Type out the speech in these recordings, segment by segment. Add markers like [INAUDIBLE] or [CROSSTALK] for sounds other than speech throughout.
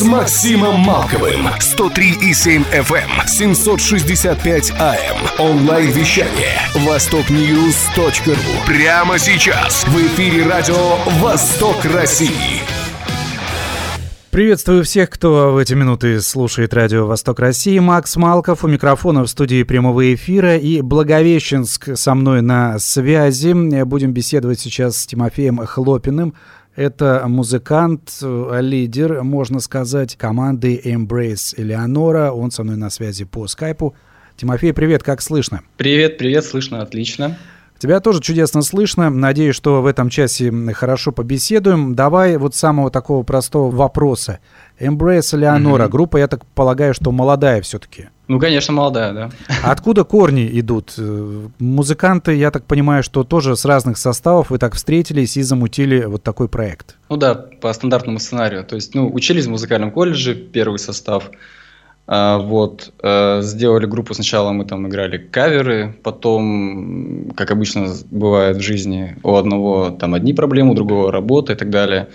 с Максимом Малковым. 103,7 FM, 765 AM. Онлайн-вещание. Востокньюз.ру. Прямо сейчас. В эфире радио «Восток России». Приветствую всех, кто в эти минуты слушает радио «Восток России». Макс Малков у микрофона в студии прямого эфира и Благовещенск со мной на связи. Будем беседовать сейчас с Тимофеем Хлопиным, это музыкант, э, лидер, можно сказать, команды Embrace Элеонора. Он со мной на связи по скайпу. Тимофей, привет, как слышно? Привет, привет, слышно, отлично. Тебя тоже чудесно слышно. Надеюсь, что в этом часе хорошо побеседуем. Давай вот самого такого простого вопроса. Embrace Элеонора, mm-hmm. группа, я так полагаю, что молодая все-таки. Ну, конечно, молодая, да. Откуда корни идут? Музыканты, я так понимаю, что тоже с разных составов вы так встретились и замутили вот такой проект. Ну да, по стандартному сценарию. То есть, ну, учились в музыкальном колледже, первый состав. А, вот, а, сделали группу, сначала мы там играли каверы, потом, как обычно бывает в жизни, у одного там одни проблемы, у другого работа и так далее.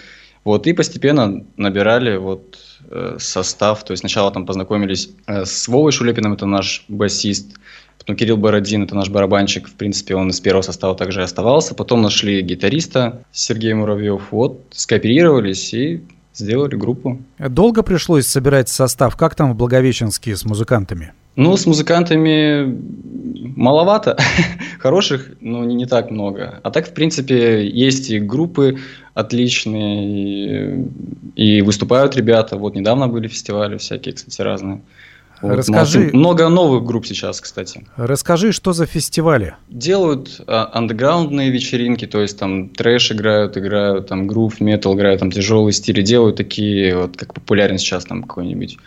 Вот, и постепенно набирали вот э, состав, то есть сначала там познакомились э, с Вовой Шулепиным, это наш басист, потом Кирилл Бородин, это наш барабанщик, в принципе, он из первого состава также оставался, потом нашли гитариста Сергей Муравьев, вот, скооперировались и сделали группу. Долго пришлось собирать состав? Как там в Благовещенске с музыкантами? Ну, с музыкантами маловато. [LAUGHS] Хороших, но не, не так много. А так, в принципе, есть и группы отличные, и, и выступают ребята. Вот недавно были фестивали всякие, кстати, разные. Вот, Расскажи. Много новых групп сейчас, кстати. Расскажи, что за фестивали? Делают а, андеграундные вечеринки, то есть там трэш играют, играют там грув, метал играют, там тяжелые стили, делают такие, вот как популярен сейчас там какой-нибудь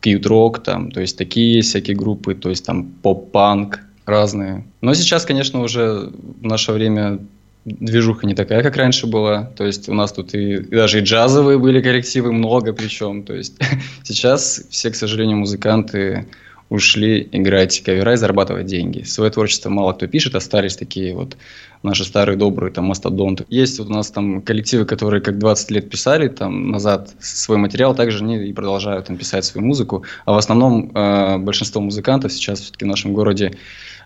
кьют-рок, там, то есть такие всякие группы, то есть там поп-панк разные. Но сейчас, конечно, уже в наше время движуха не такая, как раньше была. То есть у нас тут и, и даже и джазовые были коллективы, много причем. То есть [LAUGHS] сейчас все, к сожалению, музыканты ушли играть кавера и зарабатывать деньги. Свое творчество мало кто пишет, остались такие вот наши старые добрые там мастодонты. Есть вот у нас там коллективы, которые как 20 лет писали там назад свой материал, также они и продолжают там писать свою музыку. А в основном э, большинство музыкантов сейчас все-таки в нашем городе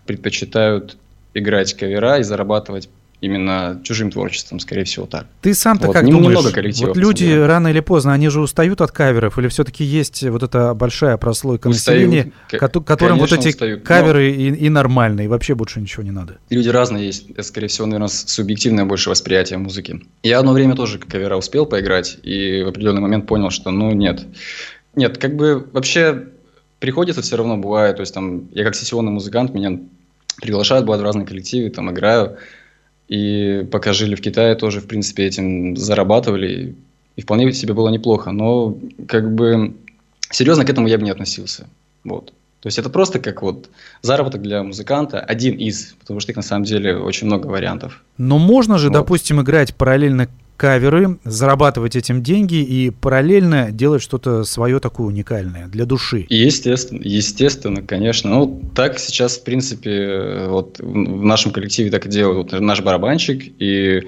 предпочитают играть кавера и зарабатывать именно чужим творчеством, скорее всего, так. Ты сам-то вот, как думаешь, немного коллективов, вот люди да. рано или поздно, они же устают от каверов, или все-таки есть вот эта большая прослойка устают, населения, ко- которым вот эти устают. каверы Но... и, и нормальные, и вообще больше ничего не надо? Люди разные есть, скорее всего, наверное, субъективное больше восприятие музыки. Я одно время тоже кавера успел поиграть, и в определенный момент понял, что, ну, нет. Нет, как бы вообще приходится все равно, бывает, то есть там, я как сессионный музыкант, меня приглашают, бывают в разные коллективы, там играю, и пока жили в Китае, тоже, в принципе, этим зарабатывали. И вполне себе было неплохо. Но, как бы, серьезно к этому я бы не относился. Вот. То есть это просто как вот заработок для музыканта, один из, потому что их на самом деле очень много вариантов. Но можно же, вот. допустим, играть параллельно каверы, зарабатывать этим деньги и параллельно делать что-то свое такое уникальное для души. Естественно, естественно, конечно. Ну, так сейчас, в принципе, вот в нашем коллективе так и делают. Наш барабанщик и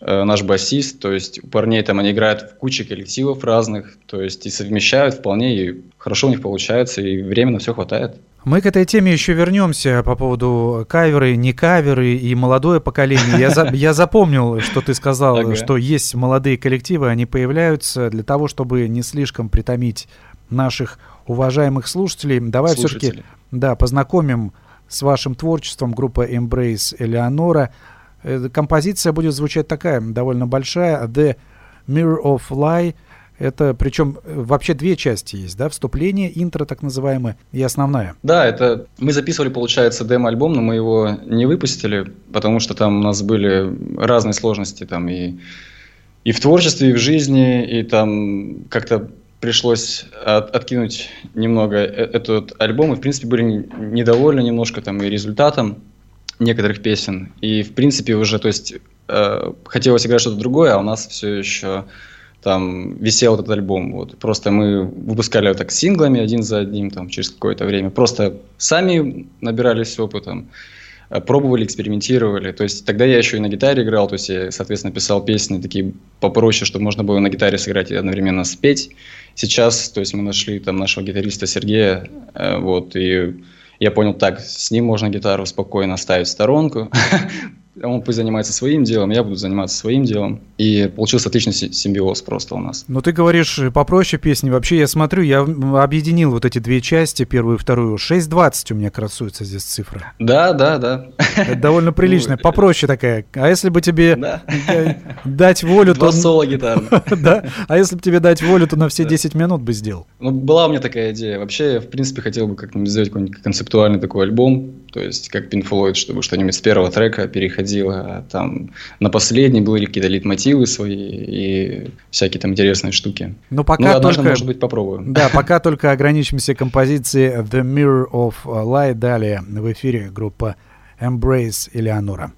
э, наш басист, то есть у парней там они играют в куче коллективов разных, то есть и совмещают вполне, и хорошо у них получается, и временно все хватает. Мы к этой теме еще вернемся по поводу каверы, не каверы и молодое поколение. Я, за, я запомнил, что ты сказал, ага. что есть молодые коллективы, они появляются для того, чтобы не слишком притомить наших уважаемых слушателей. Давай все-таки да, познакомим с вашим творчеством группа Embrace Элеонора. Композиция будет звучать такая, довольно большая, The Mirror of Lie – это причем э, вообще две части есть, да? Вступление, интро так называемое и основная. Да, это мы записывали, получается, демо-альбом, но мы его не выпустили, потому что там у нас были разные сложности там и, и в творчестве, и в жизни, и там как-то пришлось от, откинуть немного э, этот альбом, и в принципе были недовольны немножко там и результатом некоторых песен. И в принципе уже, то есть э, хотелось играть что-то другое, а у нас все еще там висел этот альбом. Вот. Просто мы выпускали вот так синглами один за одним там, через какое-то время. Просто сами набирались опытом, э, пробовали, экспериментировали. То есть тогда я еще и на гитаре играл, то есть я, соответственно, писал песни такие попроще, чтобы можно было на гитаре сыграть и одновременно спеть. Сейчас, то есть мы нашли там нашего гитариста Сергея, э, вот, и я понял, так, с ним можно гитару спокойно ставить в сторонку, [LAUGHS] он пусть занимается своим делом, я буду заниматься своим делом. И получился отличный симбиоз просто у нас. Но ты говоришь попроще песни. Вообще, я смотрю, я объединил вот эти две части, первую и вторую. 6.20 у меня красуется здесь цифра. Да, да, да. Это довольно [LAUGHS] прилично. Ну, попроще такая. А если бы тебе дать волю, то... Два соло гитарных. [LAUGHS] Да. А если бы тебе дать волю, то на все 10 минут бы сделал. Ну, была у меня такая идея. Вообще, я, в принципе, хотел бы как-нибудь сделать какой-нибудь концептуальный такой альбом. То есть, как Pink Floyd, чтобы что-нибудь с первого трека происходило. А там на последней были какие-то литмотивы свои и всякие там интересные штуки. Но пока ну, только... может быть, попробую. Да, [LAUGHS] пока только ограничимся композицией The Mirror of Light. Далее в эфире группа Embrace Элеонора.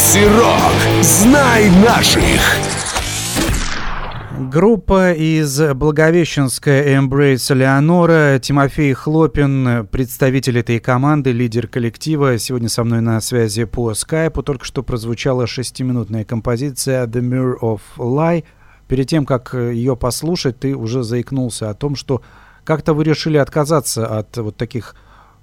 Макси Рок. Знай наших. Группа из Благовещенска Embrace Леонора, Тимофей Хлопин, представитель этой команды, лидер коллектива, сегодня со мной на связи по скайпу. Только что прозвучала шестиминутная композиция The Mirror of Lie. Перед тем, как ее послушать, ты уже заикнулся о том, что как-то вы решили отказаться от вот таких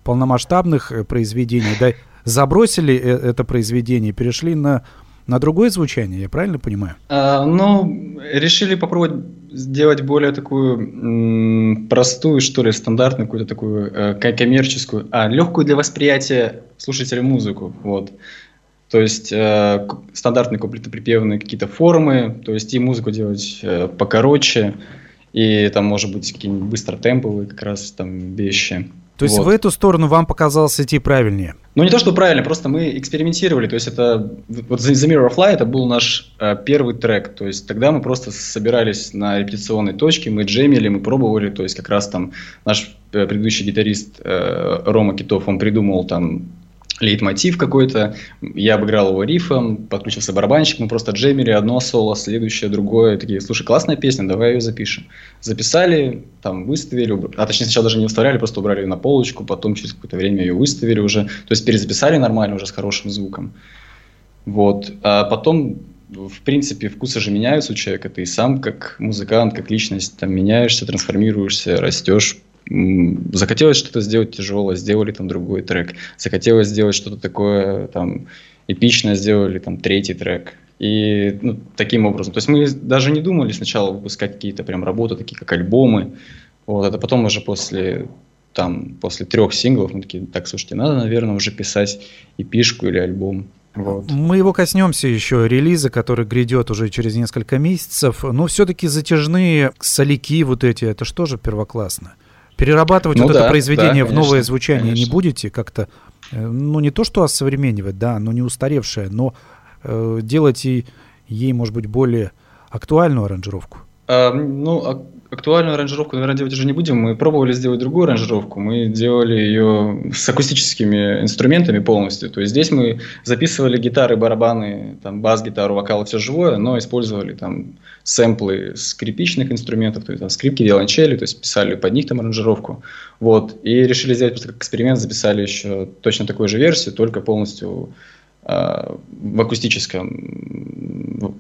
полномасштабных произведений, да, забросили э, это произведение, перешли на на другое звучание, я правильно понимаю? А, ну, решили попробовать сделать более такую м, простую, что ли, стандартную, какую-то такую э, коммерческую, а легкую для восприятия слушателя музыку, вот. То есть э, стандартные куплетно-припевные какие-то формы, то есть и музыку делать э, покороче, и там, может быть, какие-нибудь быстротемповые как раз там вещи. То есть вот. в эту сторону вам показалось идти правильнее? Ну, не то, что правильно, просто мы экспериментировали. То есть это... Вот The Mirror of Light это был наш э, первый трек. То есть тогда мы просто собирались на репетиционной точке, мы джемили, мы пробовали. То есть как раз там наш э, предыдущий гитарист э, Рома Китов, он придумал там лейтмотив какой-то, я обыграл его рифом, подключился барабанщик, мы просто джемили одно соло, следующее, другое, такие, слушай, классная песня, давай ее запишем. Записали, там, выставили, а точнее сначала даже не выставляли, просто убрали ее на полочку, потом через какое-то время ее выставили уже, то есть перезаписали нормально уже с хорошим звуком. Вот, а потом в принципе, вкусы же меняются у человека. Ты сам, как музыкант, как личность, там меняешься, трансформируешься, растешь, захотелось что-то сделать тяжелое, сделали там другой трек. Захотелось сделать что-то такое там эпичное, сделали там третий трек. И ну, таким образом. То есть мы даже не думали сначала выпускать какие-то прям работы, такие как альбомы. Вот, это потом уже после там, после трех синглов мы такие, так, слушайте, надо, наверное, уже писать эпишку или альбом. Вот. Мы его коснемся еще релиза, который грядет уже через несколько месяцев. Но все-таки затяжные соляки вот эти, это что же первоклассно? Перерабатывать ну, вот да, это произведение да, в новое звучание конечно. не будете как-то, э, ну не то что осовременивать, да, но не устаревшее, но э, делать и ей, может быть, более актуальную аранжировку. А, ну, а актуальную аранжировку, наверное, делать уже не будем. Мы пробовали сделать другую аранжировку. Мы делали ее с акустическими инструментами полностью. То есть здесь мы записывали гитары, барабаны, там, бас-гитару, вокал, все живое, но использовали там сэмплы скрипичных инструментов, то есть там, скрипки, виолончели, то есть писали под них там аранжировку. Вот. И решили сделать просто как эксперимент, записали еще точно такую же версию, только полностью в акустическом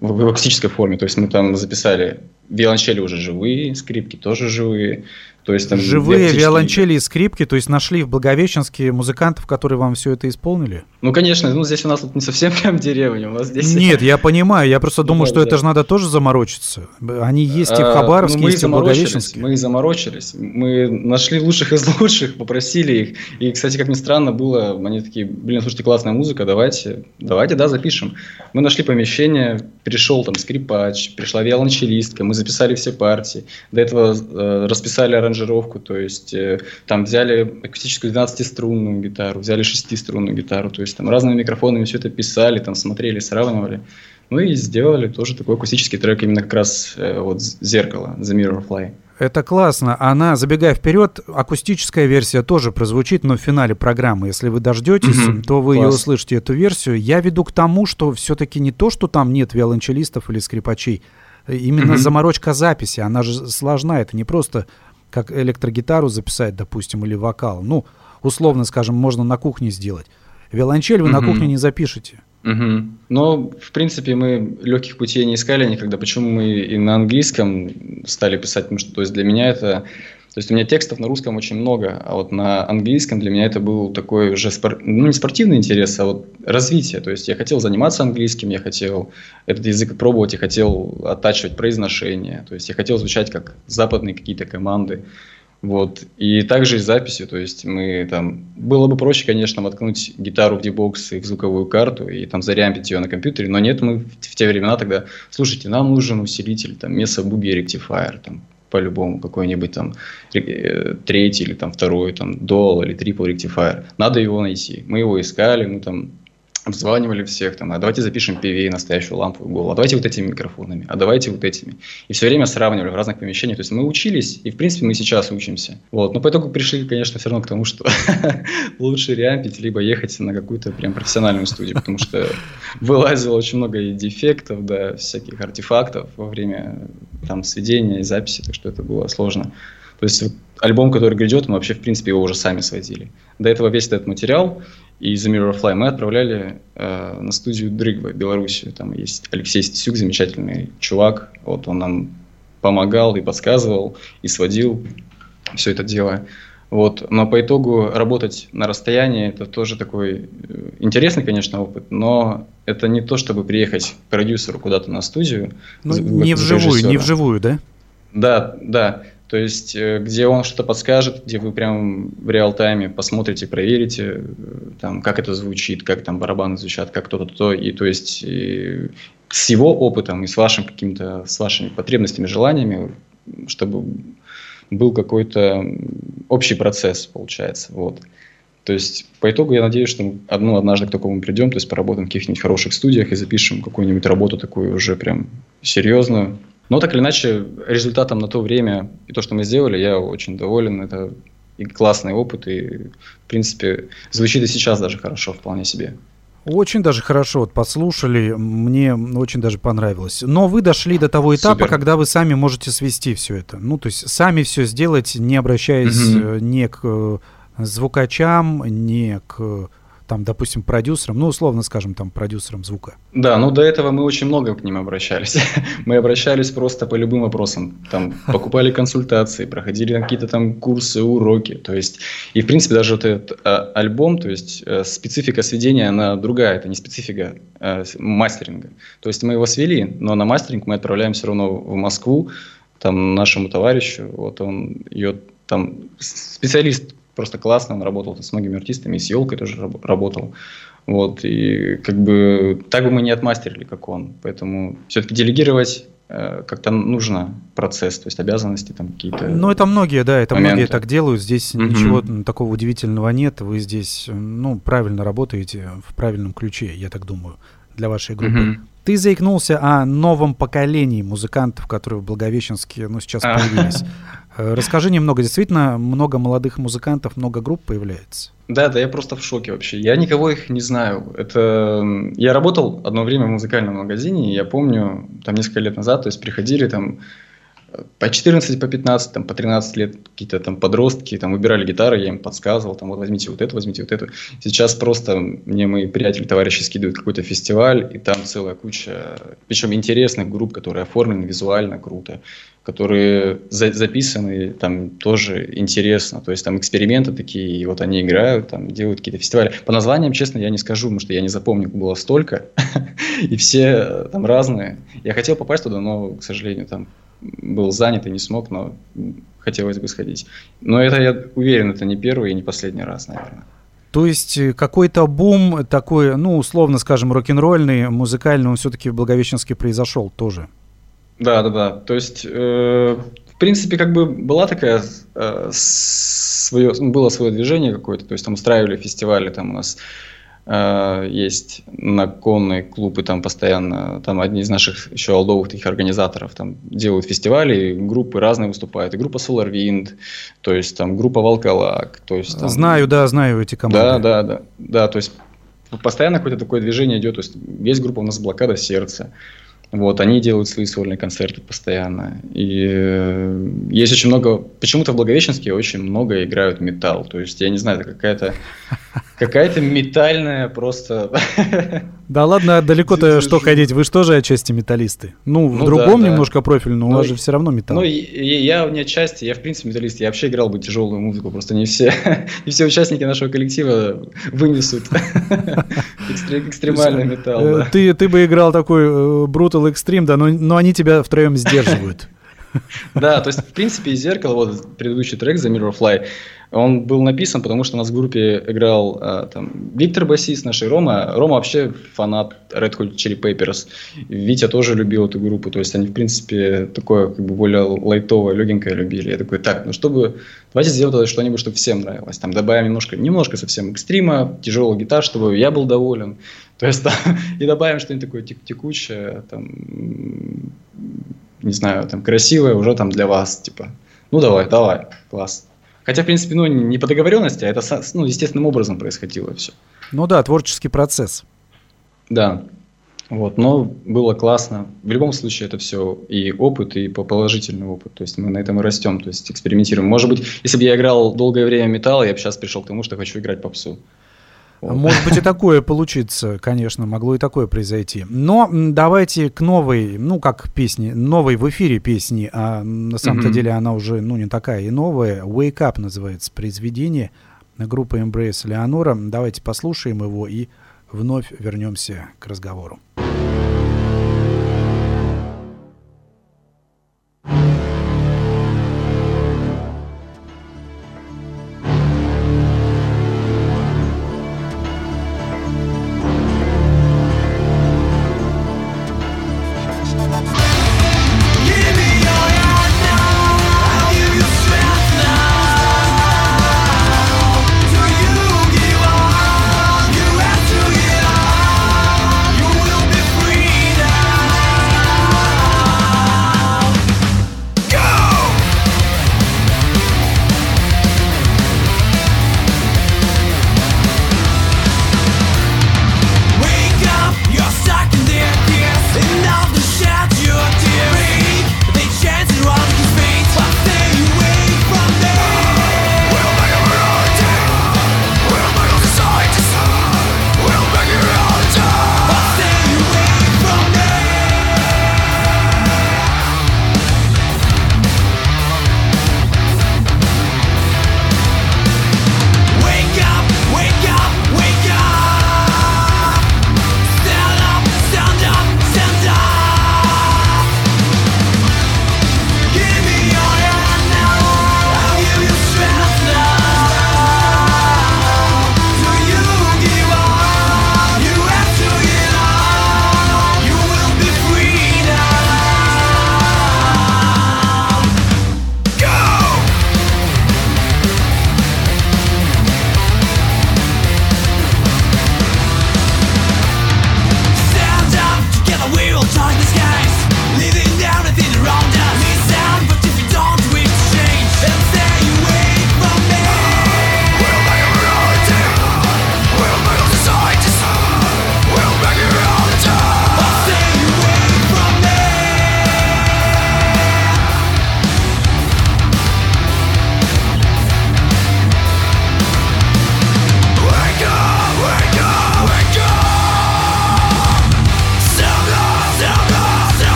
в акустической форме. То есть мы там записали Виолончели уже живые, скрипки тоже живые. То есть там Живые виолончели и скрипки, то есть нашли в Благовещенске музыкантов, которые вам все это исполнили? Ну, конечно, ну здесь у нас тут не совсем [LAUGHS] прям деревня, у нас здесь... Нет, я понимаю, я просто думаю, что это же надо тоже заморочиться. Они есть и в а, Хабаровске, ну, есть и в Благовещенске. Мы заморочились, мы нашли лучших из [LAUGHS] лучших, попросили их. И, кстати, как ни странно было, они такие, блин, слушайте, классная музыка, давайте, давайте, да, запишем. Мы нашли помещение, пришел там скрипач, пришла виолончелистка, мы записали все партии. До этого э, расписали аранжировку, то есть э, там взяли акустическую 12-струнную гитару, взяли 6-струнную гитару, то есть там разными микрофонами все это писали, там смотрели, сравнивали. Ну и сделали тоже такой акустический трек, именно как раз э, вот «Зеркало», «The Mirror Fly». Это классно. Она, забегая вперед, акустическая версия тоже прозвучит, но в финале программы. Если вы дождетесь, mm-hmm. то вы Класс. ее услышите, эту версию. Я веду к тому, что все-таки не то, что там нет виолончелистов или скрипачей, Именно mm-hmm. заморочка записи, она же сложна, это не просто как электрогитару записать, допустим, или вокал. Ну, условно скажем, можно на кухне сделать. Виолончель вы mm-hmm. на кухне не запишете. Угу. Но, в принципе, мы легких путей не искали никогда. Почему мы и на английском стали писать? Потому что то есть для меня это то есть у меня текстов на русском очень много, а вот на английском для меня это был такой уже, спор... ну не спортивный интерес, а вот развитие. То есть я хотел заниматься английским, я хотел этот язык пробовать, я хотел оттачивать произношение, то есть я хотел звучать как западные какие-то команды. Вот. И также и записью, то есть мы там... Было бы проще, конечно, воткнуть гитару в дебокс и в звуковую карту, и там зарямпить ее на компьютере, но нет, мы в те времена тогда, слушайте, нам нужен усилитель, там, Mesa Boogie Rectifier, там, по-любому какой-нибудь там э, третий или там второй там Dual или Triple Rectifier. Надо его найти. Мы его искали, мы там обзванивали всех, там, а давайте запишем PV, настоящую лампу голову, а давайте вот этими микрофонами, а давайте вот этими. И все время сравнивали в разных помещениях. То есть мы учились, и в принципе мы сейчас учимся. Вот. Но по итогу пришли, конечно, все равно к тому, что [LAUGHS] лучше реампить, либо ехать на какую-то прям профессиональную студию, потому что вылазило очень много и дефектов, да, всяких артефактов во время там сведения и записи, так что это было сложно. То есть альбом, который грядет, мы вообще, в принципе, его уже сами сводили. До этого весь этот материал и The Mirror Fly мы отправляли э, на студию Дрыгва, Белоруссию. Там есть Алексей Стесюк, замечательный чувак. Вот он нам помогал и подсказывал, и сводил все это дело. Вот. Но по итогу работать на расстоянии это тоже такой э, интересный, конечно, опыт, но это не то, чтобы приехать к продюсеру куда-то на студию. Ну, не вживую, не вживую, да? Да, да. То есть, э, где он что-то подскажет, где вы прям в реал-тайме посмотрите, проверите, э, там, как это звучит, как там барабаны звучат, как то-то, то, и то есть и с его опытом и с вашим каким-то, с вашими потребностями, желаниями, чтобы был какой-то общий процесс, получается, вот. То есть, по итогу, я надеюсь, что одну однажды к такому придем, то есть, поработаем в каких-нибудь хороших студиях и запишем какую-нибудь работу такую уже прям серьезную, но так или иначе, результатом на то время и то, что мы сделали, я очень доволен. Это и классный опыт, и, в принципе, звучит и сейчас даже хорошо, вполне себе. Очень даже хорошо вот послушали, мне очень даже понравилось. Но вы дошли до того этапа, Супер. когда вы сами можете свести все это. Ну, то есть сами все сделать, не обращаясь угу. ни к э, звукачам, ни к там, допустим, продюсером, ну, условно скажем, там, продюсером звука? Да, ну, до этого мы очень много к ним обращались. [LAUGHS] мы обращались просто по любым вопросам. Там, покупали консультации, проходили какие-то там курсы, уроки. То есть, и, в принципе, даже вот этот а, альбом, то есть, а, специфика сведения, она другая. Это не специфика а, мастеринга. То есть, мы его свели, но на мастеринг мы отправляем все равно в Москву, там, нашему товарищу. Вот он ее там специалист просто классно, он работал с многими артистами, и с Елкой тоже работал. Вот, и как бы так бы мы не отмастерили, как он. Поэтому все-таки делегировать э, как-то нужно процесс, то есть обязанности там какие-то. Ну, это многие, да, это моменты. многие так делают. Здесь mm-hmm. ничего такого удивительного нет. Вы здесь, ну, правильно работаете в правильном ключе, я так думаю, для вашей группы. Mm-hmm. Ты заикнулся о новом поколении музыкантов, которые в Благовещенске, ну, сейчас появились. Э, расскажи немного. Действительно, много молодых музыкантов, много групп появляется. Да, да, я просто в шоке вообще. Я никого их не знаю. Это я работал одно время в музыкальном магазине, и я помню, там несколько лет назад, то есть приходили там по 14, по 15, там, по 13 лет какие-то там подростки там выбирали гитары, я им подсказывал, там, вот возьмите вот эту, возьмите вот эту. Сейчас просто мне мои приятели, товарищи скидывают какой-то фестиваль, и там целая куча, причем интересных групп, которые оформлены визуально круто, которые за записаны там тоже интересно, то есть там эксперименты такие, и вот они играют, там делают какие-то фестивали. По названиям, честно, я не скажу, потому что я не запомню, было столько, [LAUGHS] и все там разные. Я хотел попасть туда, но, к сожалению, там был занят и не смог, но хотелось бы сходить. Но это, я уверен, это не первый и не последний раз, наверное. То есть э, какой-то бум такой, ну, условно скажем, рок-н-ролльный, музыкальный, он все-таки в Благовещенске произошел тоже. Да, да, да. То есть, э, в принципе, как бы была такая э, свое, было свое движение какое-то, то есть там устраивали фестивали, там у нас есть на конный клуб, и там постоянно, там одни из наших еще олдовых таких организаторов там делают фестивали, группы разные выступают, и группа Solar Wind, то есть там группа Волколак, то есть там, Знаю, да, знаю эти команды. Да, да, да, да, то есть постоянно какое-то такое движение идет, то есть есть группа у нас «Блокада сердца», вот, они делают свои сольные концерты постоянно. И э, есть очень много... Почему-то в Благовещенске очень много играют металл. То есть, я не знаю, это какая-то какая-то метальная просто... [LAUGHS] Да ладно, далеко-то что ходить, вы же тоже отчасти металлисты. Ну, в ну, другом да, немножко да. профиль, но, но у вас же все равно металл. Ну, я, я не отчасти, я в принципе металлист, я вообще играл бы тяжелую музыку, просто не все, [LAUGHS] не все участники нашего коллектива вынесут [LAUGHS] экстремальный металл. Э, ты, ты бы играл такой э, Brutal Extreme, да, но, но они тебя втроем сдерживают. [LAUGHS] Да, то есть, в принципе, и зеркало, вот предыдущий трек за Mirror Fly, он был написан, потому что у нас в группе играл а, там, Виктор басист нашей Рома. Рома вообще фанат Red Hot Chili Peppers. Витя тоже любил эту группу. То есть они, в принципе, такое как бы более лайтовое, легенькое любили. Я такой, так, ну чтобы... Давайте сделать что-нибудь, чтобы всем нравилось. Там добавим немножко, немножко совсем экстрима, тяжелый гитар, чтобы я был доволен. То есть, да, [LAUGHS] и добавим что-нибудь такое тек текучее, там, не знаю, там, красивое уже там для вас, типа, ну давай, давай, класс. Хотя, в принципе, ну, не по договоренности, а это, ну, естественным образом происходило все. Ну да, творческий процесс. Да. Вот, но было классно. В любом случае это все и опыт, и положительный опыт. То есть мы на этом и растем, то есть экспериментируем. Может быть, если бы я играл долгое время металл, я бы сейчас пришел к тому, что хочу играть попсу. Вот. Может быть и такое получится, конечно, могло и такое произойти. Но давайте к новой, ну как песни, новой в эфире песни, а на самом-то mm-hmm. деле она уже, ну не такая и новая. Wake Up называется произведение группы Embrace Леонора. Давайте послушаем его и вновь вернемся к разговору.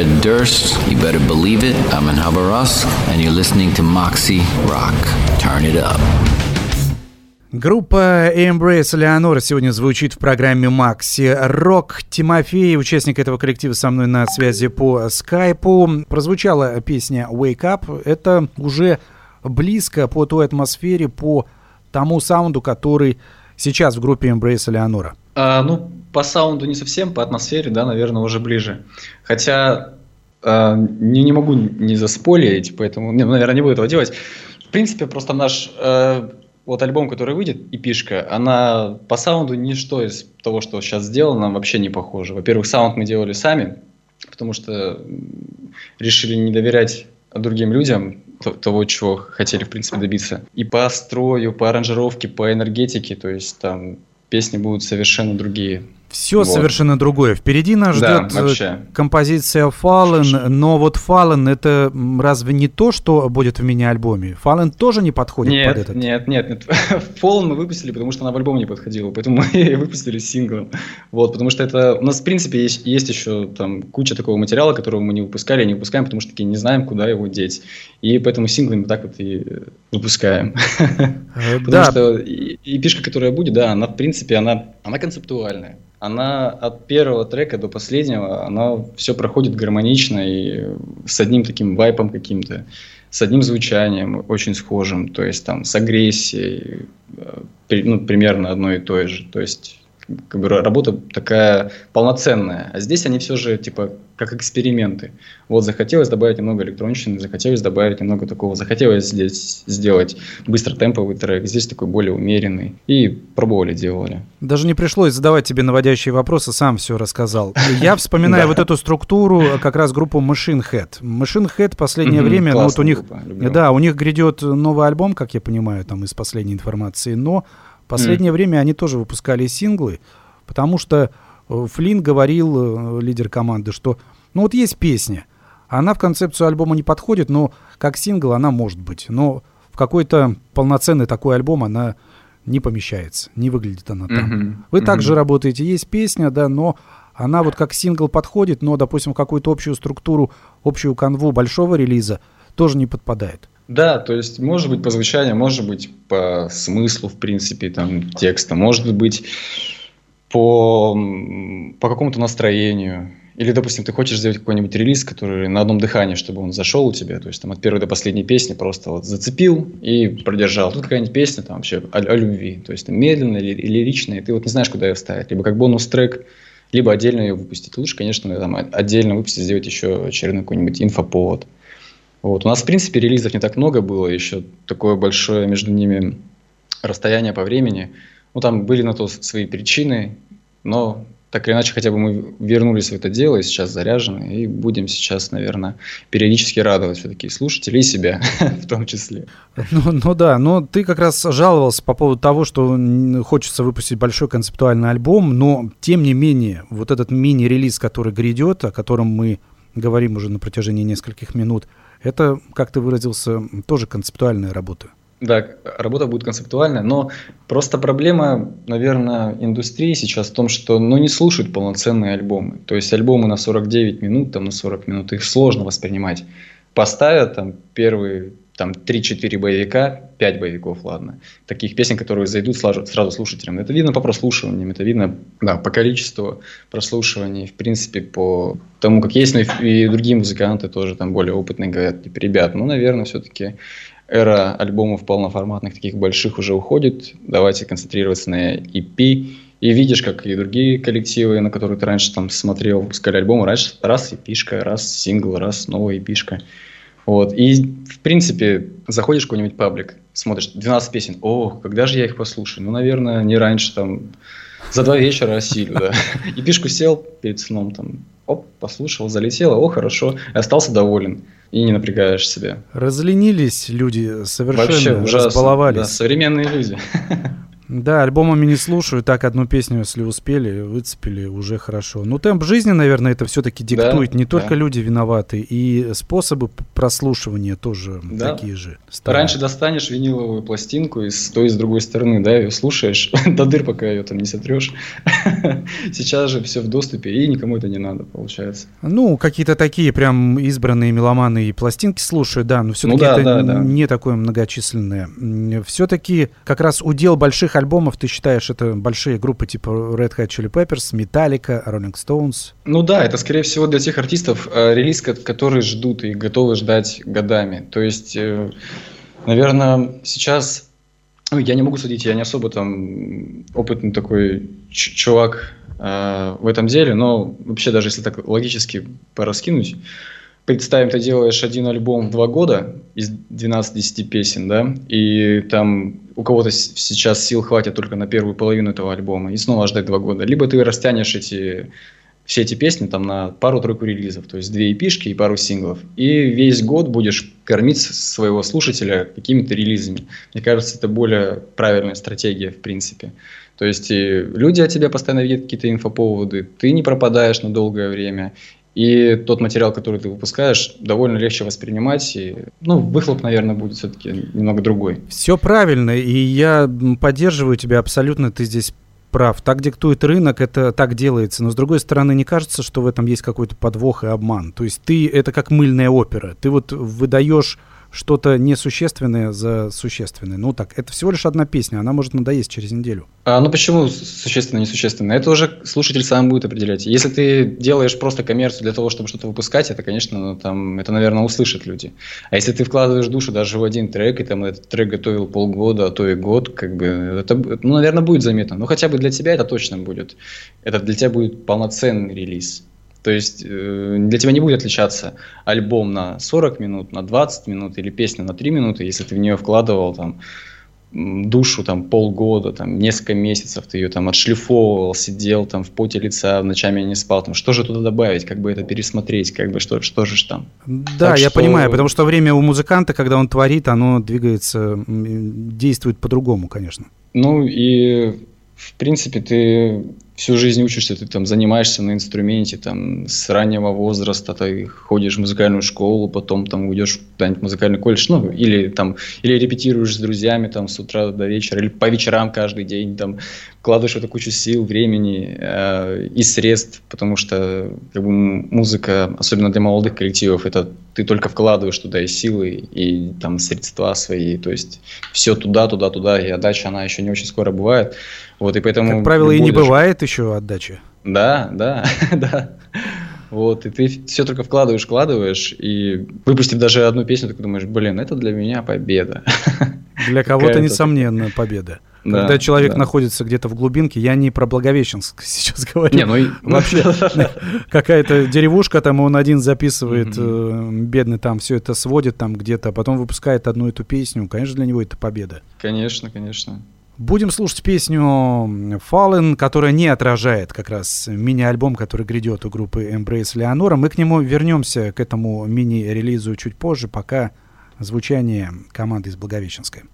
Fred Durst. You better believe it, I'm in Habarovsk, and you're listening to Moxie Rock. Turn it up. Группа Embrace Leonora сегодня звучит в программе Макси Рок. Тимофей, участник этого коллектива, со мной на связи по скайпу. Прозвучала песня Wake Up. Это уже близко по той атмосфере, по тому саунду, который сейчас в группе Embrace Leonora. А, ну, по саунду не совсем, по атмосфере, да, наверное, уже ближе. Хотя а, не, не могу не заспойлерить, поэтому, не, наверное, не буду этого делать. В принципе, просто наш а, вот альбом, который выйдет, и пишка, она по саунду ничто из того, что сейчас сделано, вообще не похоже. Во-первых, саунд мы делали сами, потому что решили не доверять другим людям того, чего хотели, в принципе, добиться. И по строю, по аранжировке, по энергетике, то есть там песни будут совершенно другие. Все вот. совершенно другое. Впереди нас ждет э, композиция Fallen, но вот Fallen это разве не то, что будет в мини-альбоме? Fallen тоже не подходит нет, под этот? Нет, нет, нет. [LAUGHS] Fallen мы выпустили, потому что она в альбом не подходила, поэтому [LAUGHS] мы выпустили синглом. Вот, потому что это у нас в принципе есть, есть еще там куча такого материала, которого мы не выпускали, не выпускаем, потому что таки не знаем, куда его деть. И поэтому синглы мы так вот и выпускаем. Э, [LAUGHS] потому что и пишка, которая будет, да, она в принципе она она концептуальная она от первого трека до последнего, она все проходит гармонично и с одним таким вайпом каким-то, с одним звучанием очень схожим, то есть там с агрессией, э, ну, примерно одно и то же. То есть как бы работа такая полноценная. А здесь они все же типа как эксперименты. Вот захотелось добавить немного электронщины, захотелось добавить немного такого, захотелось здесь сделать быстро темповый трек, здесь такой более умеренный. И пробовали, делали. Даже не пришлось задавать тебе наводящие вопросы, сам все рассказал. Я вспоминаю [LAUGHS] вот эту структуру, как раз группу Machine Head. Machine Head последнее время, ну вот у них, да, у них грядет новый альбом, как я понимаю, там из последней информации, но Последнее mm. время они тоже выпускали синглы, потому что э, Флинн говорил, э, лидер команды, что ну вот есть песня, она в концепцию альбома не подходит, но как сингл она может быть. Но в какой-то полноценный такой альбом она не помещается, не выглядит она там. Mm-hmm. Вы mm-hmm. также работаете, есть песня, да, но она вот как сингл подходит, но, допустим, какую-то общую структуру, общую канву большого релиза тоже не подпадает. Да, то есть может быть по звучанию, может быть по смыслу, в принципе, там, текста, может быть по, по какому-то настроению. Или, допустим, ты хочешь сделать какой-нибудь релиз, который на одном дыхании, чтобы он зашел у тебя, то есть там от первой до последней песни просто вот зацепил и продержал. Тут какая-нибудь песня там вообще о, о любви, то есть там медленно или лирично, и ты вот не знаешь, куда ее вставить. Либо как бонус-трек, либо отдельно ее выпустить. Лучше, конечно, там отдельно выпустить, сделать еще очередной какой-нибудь инфоповод. Вот. У нас, в принципе, релизов не так много было, еще такое большое между ними расстояние по времени. Ну, там были на то свои причины, но так или иначе, хотя бы мы вернулись в это дело и сейчас заряжены, и будем сейчас, наверное, периодически радовать все-таки слушателей и себя [LAUGHS] в том числе. Ну, ну да, но ты как раз жаловался по поводу того, что хочется выпустить большой концептуальный альбом, но тем не менее, вот этот мини-релиз, который грядет, о котором мы говорим уже на протяжении нескольких минут, это, как ты выразился, тоже концептуальная работа. Да, работа будет концептуальная, но просто проблема, наверное, индустрии сейчас в том, что ну, не слушают полноценные альбомы. То есть альбомы на 49 минут, там, на 40 минут, их сложно воспринимать. Поставят там первые там 3-4 боевика, 5 боевиков, ладно, таких песен, которые зайдут сразу, сразу слушателям. Это видно по прослушиваниям, это видно да, по количеству прослушиваний, в принципе, по тому, как есть, но и, и другие музыканты тоже там более опытные говорят, типа, ребят, ну, наверное, все-таки эра альбомов полноформатных, таких больших уже уходит, давайте концентрироваться на EP, и видишь, как и другие коллективы, на которые ты раньше там смотрел, выпускали альбомы, раньше раз эпишка, раз сингл, раз новая эпишка. Вот. И, в принципе, заходишь в какой-нибудь паблик, смотришь 12 песен, о, когда же я их послушаю? Ну, наверное, не раньше, там, за два вечера осилю, да. [LAUGHS] И пишку сел перед сном, там, оп, послушал, залетело, о, хорошо, и остался доволен. И не напрягаешь себя. Разленились люди, совершенно Вообще ужасно, разбаловались. Да, современные люди. [LAUGHS] Да, альбомами не слушаю, так одну песню, если успели, выцепили, уже хорошо. Ну, темп жизни, наверное, это все-таки диктует. Да, не только да. люди виноваты, и способы прослушивания тоже да. такие же. Старые. Раньше достанешь виниловую пластинку и с той, и с другой стороны, да, ее слушаешь [LAUGHS] до дыр, пока ее там не сотрешь. [LAUGHS] Сейчас же все в доступе, и никому это не надо, получается. Ну, какие-то такие прям избранные меломаны и пластинки слушают, да, но все-таки ну, да, это да, да. не такое многочисленное. Все-таки как раз удел больших альбомов, ты считаешь, это большие группы типа Red Hot Chili Peppers, Metallica, Rolling Stones? Ну да, это скорее всего для тех артистов э, релиз, которые ждут и готовы ждать годами. То есть, э, наверное, сейчас ну, я не могу судить, я не особо там опытный такой чувак э, в этом деле, но вообще даже если так логически пораскинуть, представим, ты делаешь один альбом в два года из 12-10 песен, да, и там у кого-то сейчас сил хватит только на первую половину этого альбома, и снова ждать два года. Либо ты растянешь эти все эти песни там на пару-тройку релизов, то есть две эпишки и пару синглов. И весь год будешь кормить своего слушателя какими-то релизами. Мне кажется, это более правильная стратегия, в принципе. То есть люди о тебе постоянно видят какие-то инфоповоды, ты не пропадаешь на долгое время, и тот материал, который ты выпускаешь, довольно легче воспринимать. И, ну, выхлоп, наверное, будет все-таки немного другой. Все правильно, и я поддерживаю тебя абсолютно, ты здесь прав. Так диктует рынок, это так делается. Но с другой стороны, не кажется, что в этом есть какой-то подвох и обман. То есть ты это как мыльная опера. Ты вот выдаешь что-то несущественное за существенное. Ну так, это всего лишь одна песня, она может надоесть через неделю. А, ну почему существенно, несущественно? Это уже слушатель сам будет определять. Если ты делаешь просто коммерцию для того, чтобы что-то выпускать, это, конечно, ну, там, это, наверное, услышат люди. А если ты вкладываешь душу даже в один трек, и там этот трек готовил полгода, а то и год, как бы, это, ну, наверное, будет заметно. Но хотя бы для тебя это точно будет. Это для тебя будет полноценный релиз. То есть э, для тебя не будет отличаться альбом на 40 минут, на 20 минут или песня на 3 минуты, если ты в нее вкладывал там душу там полгода, там несколько месяцев ты ее там отшлифовывал, сидел там в поте лица, ночами не спал, там что же туда добавить, как бы это пересмотреть, как бы что, что же там. Да, так я что... понимаю, потому что время у музыканта, когда он творит, оно двигается, действует по-другому, конечно. Ну и в принципе ты всю жизнь учишься, ты там занимаешься на инструменте, там с раннего возраста ты ходишь в музыкальную школу, потом там уйдешь в музыкальный колледж, ну, или там, или репетируешь с друзьями там с утра до вечера, или по вечерам каждый день там вкладываешь в это кучу сил, времени э, и средств, потому что как бы, музыка, особенно для молодых коллективов, это ты только вкладываешь туда и силы, и там средства свои, то есть все туда, туда, туда, и отдача, она еще не очень скоро бывает. Вот, и поэтому... Как правило, и не бывает еще отдачи. Да, да, [LAUGHS] да. Вот, и ты все только вкладываешь, вкладываешь, и выпустив даже одну песню, ты думаешь, блин, это для меня победа. [LAUGHS] Для кого-то, несомненно, победа. Да, Когда человек да. находится где-то в глубинке, я не про Благовещенск [LAUGHS] сейчас говорю. Не, ну и... Вообще какая-то деревушка, там он один записывает, э, бедный там все это сводит там где-то, а потом выпускает одну эту песню. Конечно, для него это победа. Конечно, конечно. Будем слушать песню Fallen, которая не отражает как раз мини-альбом, который грядет у группы Embrace Leonora. Мы к нему вернемся, к этому мини-релизу чуть позже, пока звучание команды из Благовещенска.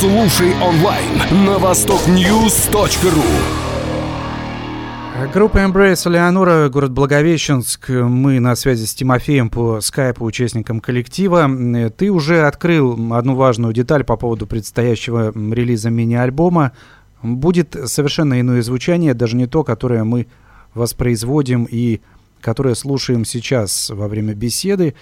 Слушай онлайн на востокньюз.ру. Группа Embrace Леонора, город Благовещенск. Мы на связи с Тимофеем по скайпу, участником коллектива. Ты уже открыл одну важную деталь по поводу предстоящего релиза мини-альбома. Будет совершенно иное звучание, даже не то, которое мы воспроизводим и которое слушаем сейчас во время беседы.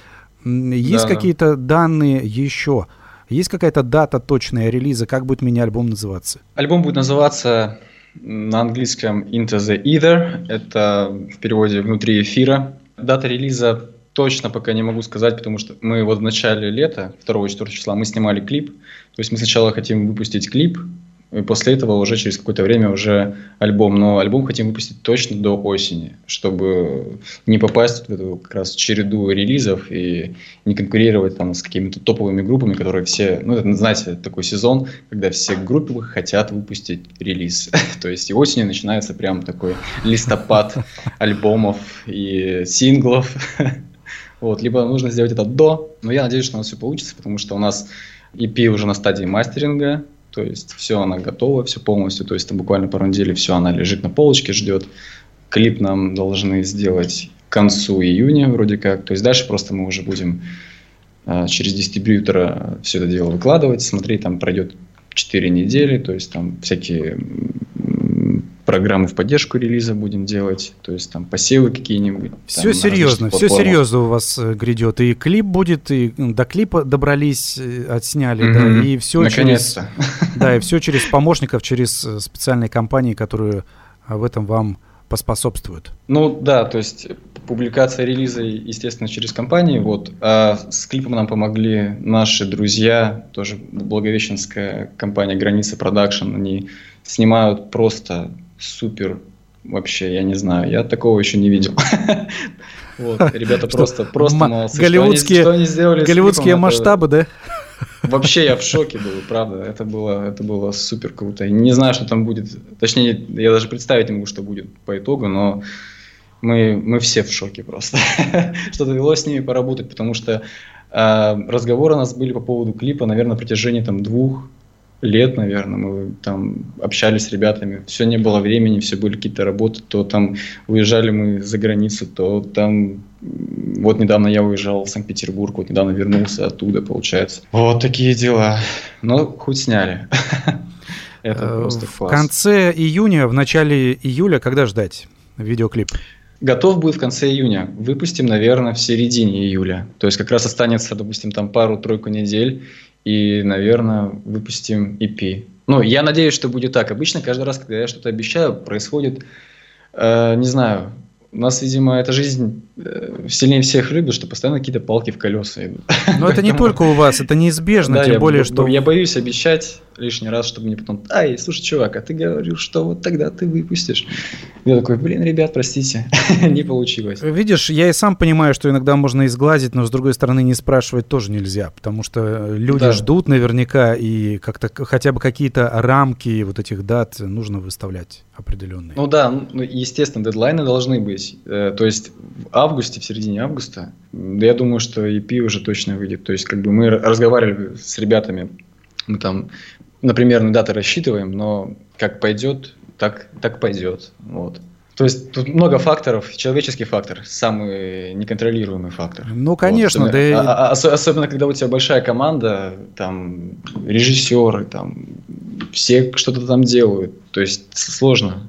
Есть да, какие-то данные еще? Есть какая-то дата точная релиза? Как будет мини-альбом называться? Альбом будет называться на английском Into the Ether. Это в переводе «внутри эфира». Дата релиза точно пока не могу сказать, потому что мы вот в начале лета, 2-4 числа, мы снимали клип. То есть мы сначала хотим выпустить клип, и после этого уже через какое-то время уже альбом. Но альбом хотим выпустить точно до осени, чтобы не попасть в эту как раз череду релизов и не конкурировать там с какими-то топовыми группами, которые все, ну, это, знаете, такой сезон, когда все группы хотят выпустить релиз. [LAUGHS] То есть и осенью начинается прям такой листопад альбомов и синглов. [LAUGHS] Вот, либо нужно сделать это до, но я надеюсь, что у нас все получится, потому что у нас EP уже на стадии мастеринга, то есть все она готова, все полностью, то есть там буквально пару недель все она лежит на полочке, ждет. Клип нам должны сделать к концу июня вроде как, то есть дальше просто мы уже будем э, через дистрибьютора все это дело выкладывать, смотри, там пройдет 4 недели, то есть там всякие программы в поддержку релиза будем делать, то есть там посевы какие-нибудь. Все серьезно, все серьезно у вас э, грядет. И клип будет, и до клипа добрались, э, отсняли, mm-hmm. [LAUGHS] да, и все Наконец-то. через... Да, и все через помощников, через э, специальные компании, которые в этом вам поспособствуют. Ну да, то есть публикация релиза, естественно, через компании. Вот. А с клипом нам помогли наши друзья, тоже благовещенская компания «Граница Production». Они снимают просто супер вообще, я не знаю, я такого еще не видел. [LAUGHS] Вот, ребята просто, просто молодцы. Голливудские, что они, сделали голливудские масштабы, да? Вообще я в шоке был, правда. Это было, это было супер круто. Не знаю, что там будет. Точнее, я даже представить не могу, что будет по итогу, но мы, мы все в шоке просто. [LAUGHS] что довелось с ними поработать, потому что э, разговоры у нас были по поводу клипа, наверное, на протяжении там двух лет, наверное, мы там общались с ребятами, все не было времени, все были какие-то работы, то там уезжали мы за границу, то там вот недавно я уезжал в Санкт-Петербург, вот недавно вернулся оттуда, получается. Вот такие дела. Но хоть сняли. [LAUGHS] Это э, просто В конце июня, в начале июля, когда ждать видеоклип? Готов будет в конце июня. Выпустим, наверное, в середине июля. То есть как раз останется, допустим, там пару-тройку недель, и, наверное, выпустим EP. Ну, я надеюсь, что будет так. Обычно каждый раз, когда я что-то обещаю, происходит, э, не знаю, у нас, видимо, эта жизнь э, сильнее всех любит, что постоянно какие-то палки в колеса идут. Но это не только у вас, это неизбежно, да, тем я, более, что... Я боюсь обещать лишний раз, чтобы мне потом... Ай, слушай, чувак, а ты говорил, что вот тогда ты выпустишь. Я такой, блин, ребят, простите, [LAUGHS] не получилось. Видишь, я и сам понимаю, что иногда можно изгладить, но с другой стороны не спрашивать тоже нельзя, потому что люди да. ждут наверняка, и как-то хотя бы какие-то рамки вот этих дат нужно выставлять определенные. Ну да, ну, естественно, дедлайны должны быть. Э, то есть в августе, в середине августа, я думаю, что EP уже точно выйдет. То есть как бы мы разговаривали с ребятами, мы там на примерные даты рассчитываем, но как пойдет, так, так пойдет. Вот. То есть тут много факторов. Человеческий фактор самый неконтролируемый фактор. Ну, конечно, вот. да. А, а, особенно когда у тебя большая команда, там режиссеры, там все что-то там делают. То есть сложно.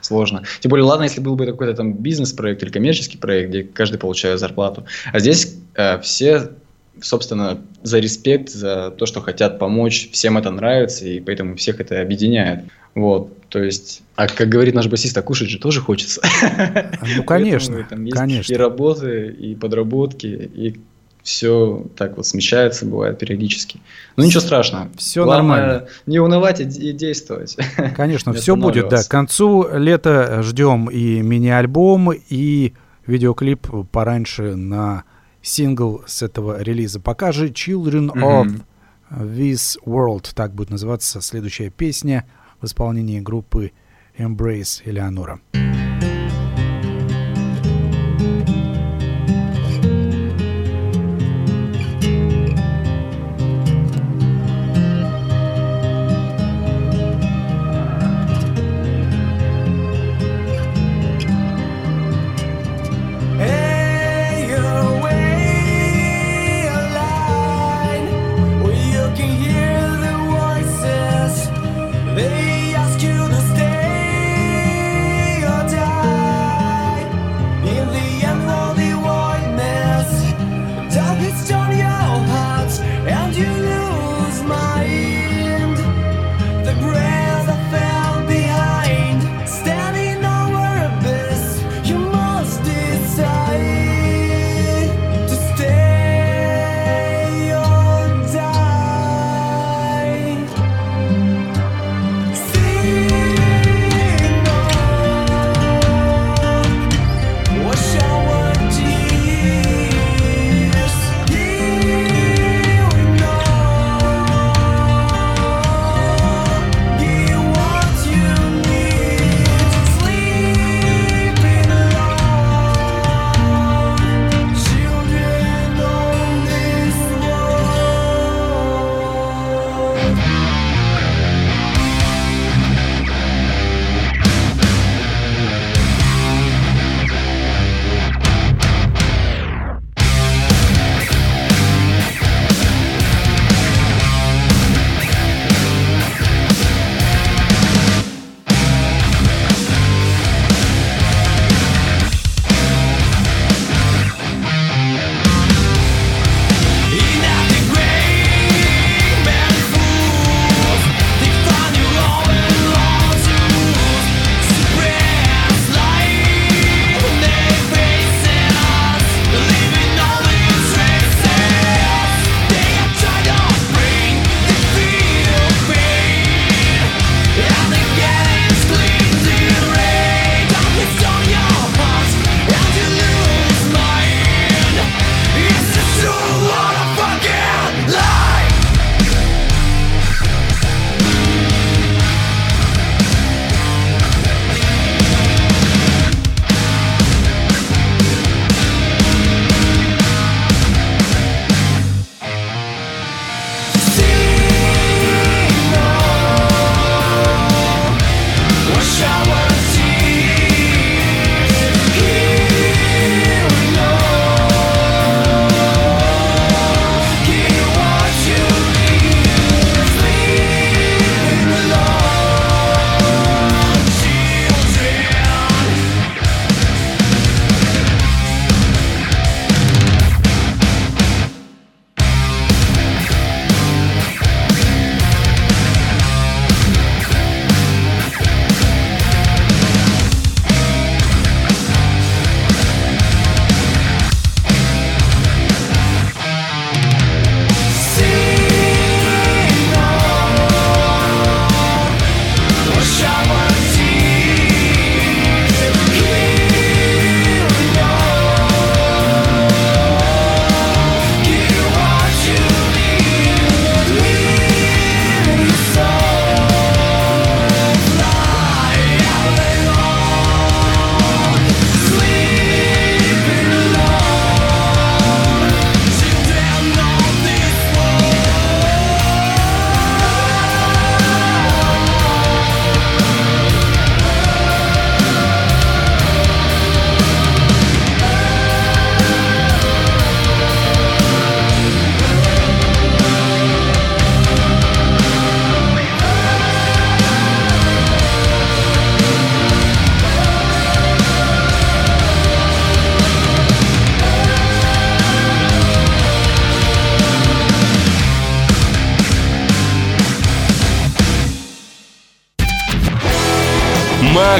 Сложно. Тем более, ладно, если был бы какой-то там бизнес-проект или коммерческий проект, где каждый получает зарплату. А здесь э, все собственно, за респект, за то, что хотят помочь, всем это нравится, и поэтому всех это объединяет. Вот, то есть, а как говорит наш басист, а кушать же тоже хочется. Ну, конечно, [LAUGHS] там есть конечно. И работы, и подработки, и все так вот смещается, бывает периодически. Но ничего страшного. Все Главное, нормально. Не унывать и, и действовать. [LAUGHS] Конечно, все будет, да. К концу лета ждем и мини-альбом, и видеоклип пораньше на сингл с этого релиза. Пока же Children mm-hmm. of This World, так будет называться следующая песня в исполнении группы Embrace Элеонора. Макси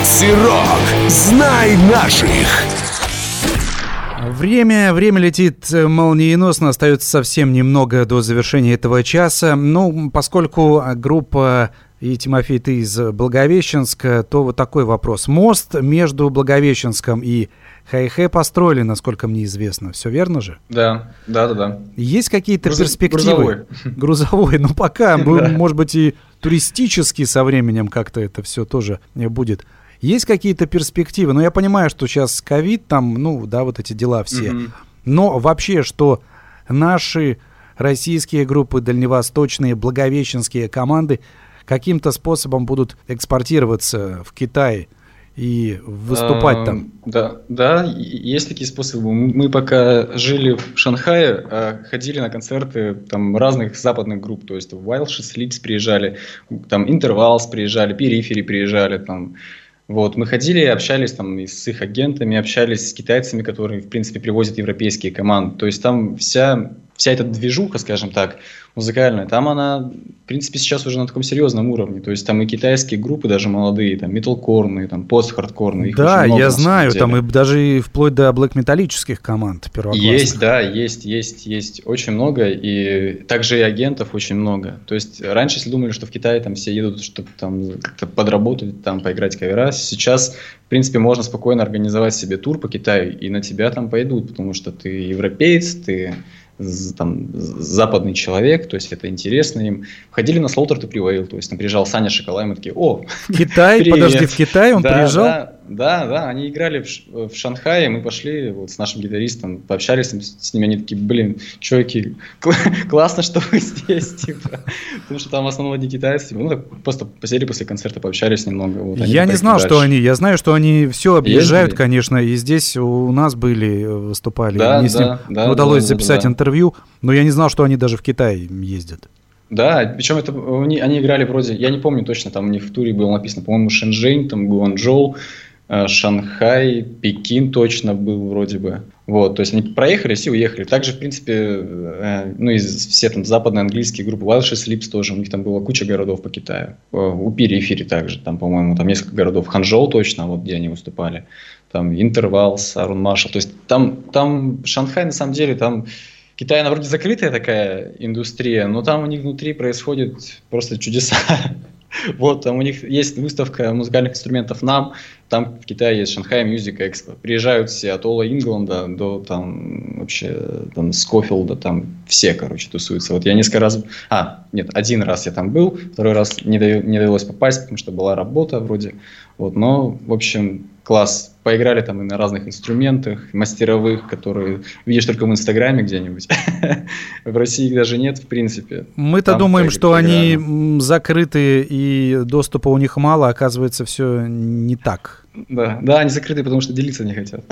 Рок. Знай наших. Время, время летит молниеносно, остается совсем немного до завершения этого часа. Ну, поскольку группа и Тимофей, ты из Благовещенска, то вот такой вопрос. Мост между Благовещенском и Хайхе построили, насколько мне известно. Все верно же? Да, да, да, да. Есть какие-то Груз... перспективы? Грузовой. [LAUGHS] Грузовой, ну пока, [LAUGHS] может быть, и туристически со временем как-то это все тоже будет. Есть какие-то перспективы? Ну, я понимаю, что сейчас ковид, там, ну, да, вот эти дела все. Mm-hmm. Но вообще, что наши российские группы, дальневосточные, благовещенские команды каким-то способом будут экспортироваться в Китай и выступать а, там. Да, да, есть такие способы. Мы пока жили в Шанхае, а ходили на концерты там разных западных групп, то есть Wild Sleeps приезжали, там Intervals приезжали, Periphery приезжали, там вот, мы ходили, общались там и с их агентами, общались с китайцами, которые, в принципе, привозят европейские команды. То есть там вся вся эта движуха, скажем так, музыкальная, там она, в принципе, сейчас уже на таком серьезном уровне. То есть там и китайские группы, даже молодые, там металкорные, там пост-хардкорные. Да, много, я знаю, там и даже и вплоть до блэк-металлических команд Есть, да, есть, есть, есть очень много, и также и агентов очень много. То есть раньше, если думали, что в Китае там все едут, чтобы там как-то подработать, там поиграть кавера, сейчас, в принципе, можно спокойно организовать себе тур по Китаю, и на тебя там пойдут, потому что ты европеец, ты там, западный человек, то есть это интересно им. Ходили на Slaughter to Prevail, то есть там приезжал Саня Шоколай, мы такие, о, Китай, [LAUGHS] привет. подожди, в Китай он да, приезжал? Да, да, да, они играли в, в Шанхае, мы пошли вот с нашим гитаристом, пообщались с, ними, они такие, блин, чуваки, [LAUGHS] классно, что вы здесь, [LAUGHS] типа, потому что там в основном одни китайцы, типа, ну так просто посидели после концерта, пообщались немного. Вот, я не знал, дальше. что они, я знаю, что они все объезжают, Ездили? конечно, и здесь у нас были, выступали, да, мне да, с ним да, удалось да, записать да. интервью, но я не знал, что они даже в Китай ездят. Да, причем это они, они играли вроде, я не помню точно, там у них в туре было написано, по-моему, Шэньчжэнь, там Гуанчжоу, Э, Шанхай, Пекин точно был вроде бы. Вот, то есть они проехались и уехали. Также, в принципе, э, ну, из все там западные английские группы, Welsh Sleeps тоже, у них там была куча городов по Китаю. Э, у Перифери также, там, по-моему, там несколько городов. Ханчжоу точно, вот где они выступали. Там Интервалс, Арун Маршал. То есть там, там Шанхай, на самом деле, там Китай, она вроде закрытая такая индустрия, но там у них внутри происходит просто чудеса. [LAUGHS] [LAUGHS] Вот, там у них есть выставка музыкальных инструментов «Нам», там в Китае есть Шанхай Music Expo. Приезжают все от Ола Ингланда до там вообще там Скофилда, там все, короче, тусуются. Вот я несколько раз... А, нет, один раз я там был, второй раз не, даю, не довелось попасть, потому что была работа вроде. Вот, но, в общем, класс. Поиграли там и на разных инструментах, мастеровых, которые видишь только в Инстаграме где-нибудь. [LAUGHS] В России их даже нет, в принципе. Мы-то думаем, что они закрыты и доступа у них мало, оказывается, все не так. Да, да, они закрыты, потому что делиться не хотят.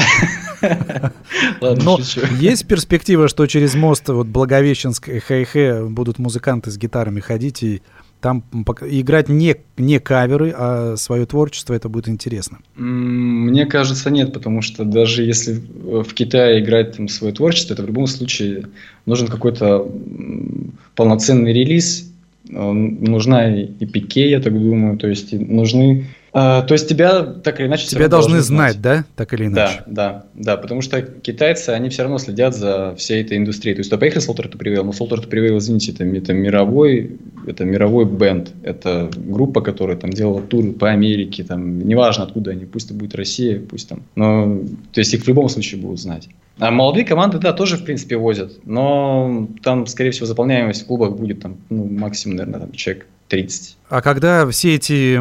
[LAUGHS] Ладно, Но есть перспектива, что через мост вот Благовещенск и Хайхе будут музыканты с гитарами ходить и там играть не, не каверы, а свое творчество, это будет интересно. Мне кажется, нет, потому что даже если в Китае играть там свое творчество, это в любом случае нужен какой-то полноценный релиз, нужна и пике, я так думаю, то есть нужны то есть тебя так или иначе... Тебя должны знать, знать, да, так или иначе? Да, да, да, потому что китайцы, они все равно следят за всей этой индустрией. То есть, да, поехали Salter to Prevail, но Salter to Prevail, извините, это, это мировой, это мировой бенд, это группа, которая там делала туры по Америке, там, неважно откуда они, пусть это будет Россия, пусть там, но, то есть их в любом случае будут знать. А молодые команды, да, тоже, в принципе, возят, но там, скорее всего, заполняемость в клубах будет там, ну, максимум, наверное, там, человек 30. А когда все эти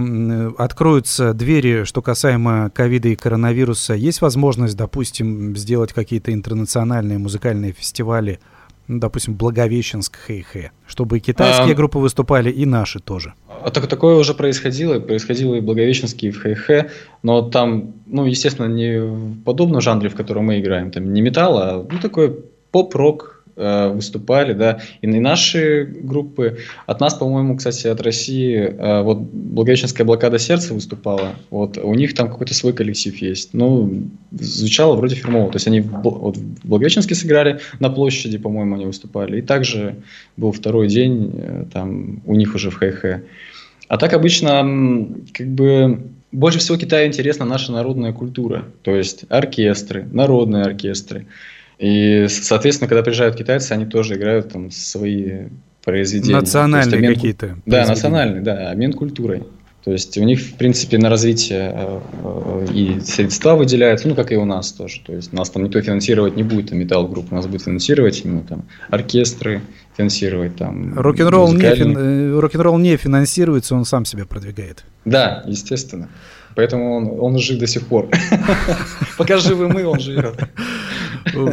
откроются двери, что касаемо ковида и коронавируса, есть возможность, допустим, сделать какие-то интернациональные музыкальные фестивали, ну, допустим, Благовещенск, Хэй-Хэ, чтобы и китайские а... группы выступали, и наши тоже? А так, такое уже происходило, происходило и в Благовещенске, и в Хэй-Хэ, но там, ну, естественно, не в подобном жанре, в котором мы играем, там не металл, а ну, такой поп-рок, выступали, да, и наши группы, от нас, по-моему, кстати, от России, э, вот Благовещенская блокада сердца выступала, вот, у них там какой-то свой коллектив есть, ну, звучало вроде фирмово, то есть они вот, в Благовещенске сыграли, на площади, по-моему, они выступали, и также был второй день, э, там, у них уже в Хэ-Хэ. А так обычно, как бы, больше всего Китаю интересна наша народная культура, то есть оркестры, народные оркестры. И, соответственно, когда приезжают китайцы, они тоже играют там свои произведения. Национальные обмен... какие-то. Да, национальные, да, обмен культурой. То есть у них, в принципе, на развитие э, э, и средства выделяются, ну, как и у нас тоже. То есть нас там никто финансировать не будет, там, металл групп, нас будет финансировать именно там оркестры, финансировать там. Рок-н-ролл не, фин... Э, рок-н-ролл не финансируется, он сам себя продвигает. Да, естественно. Поэтому он, он жив до сих пор. [LAUGHS] Пока живы мы, он живет.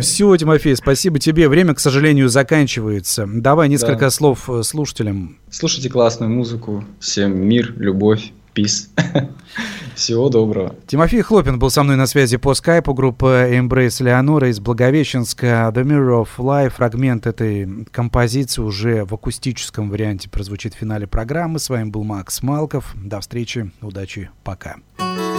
Все, Тимофей, спасибо тебе. Время, к сожалению, заканчивается. Давай несколько да. слов э, слушателям. Слушайте классную музыку. Всем мир, любовь, пис. [LAUGHS] Всего доброго. Тимофей Хлопин был со мной на связи по скайпу. Группа Embrace Леонора из Благовещенска. The Mirror of Life. Фрагмент этой композиции уже в акустическом варианте прозвучит в финале программы. С вами был Макс Малков. До встречи. Удачи. Пока. Пока.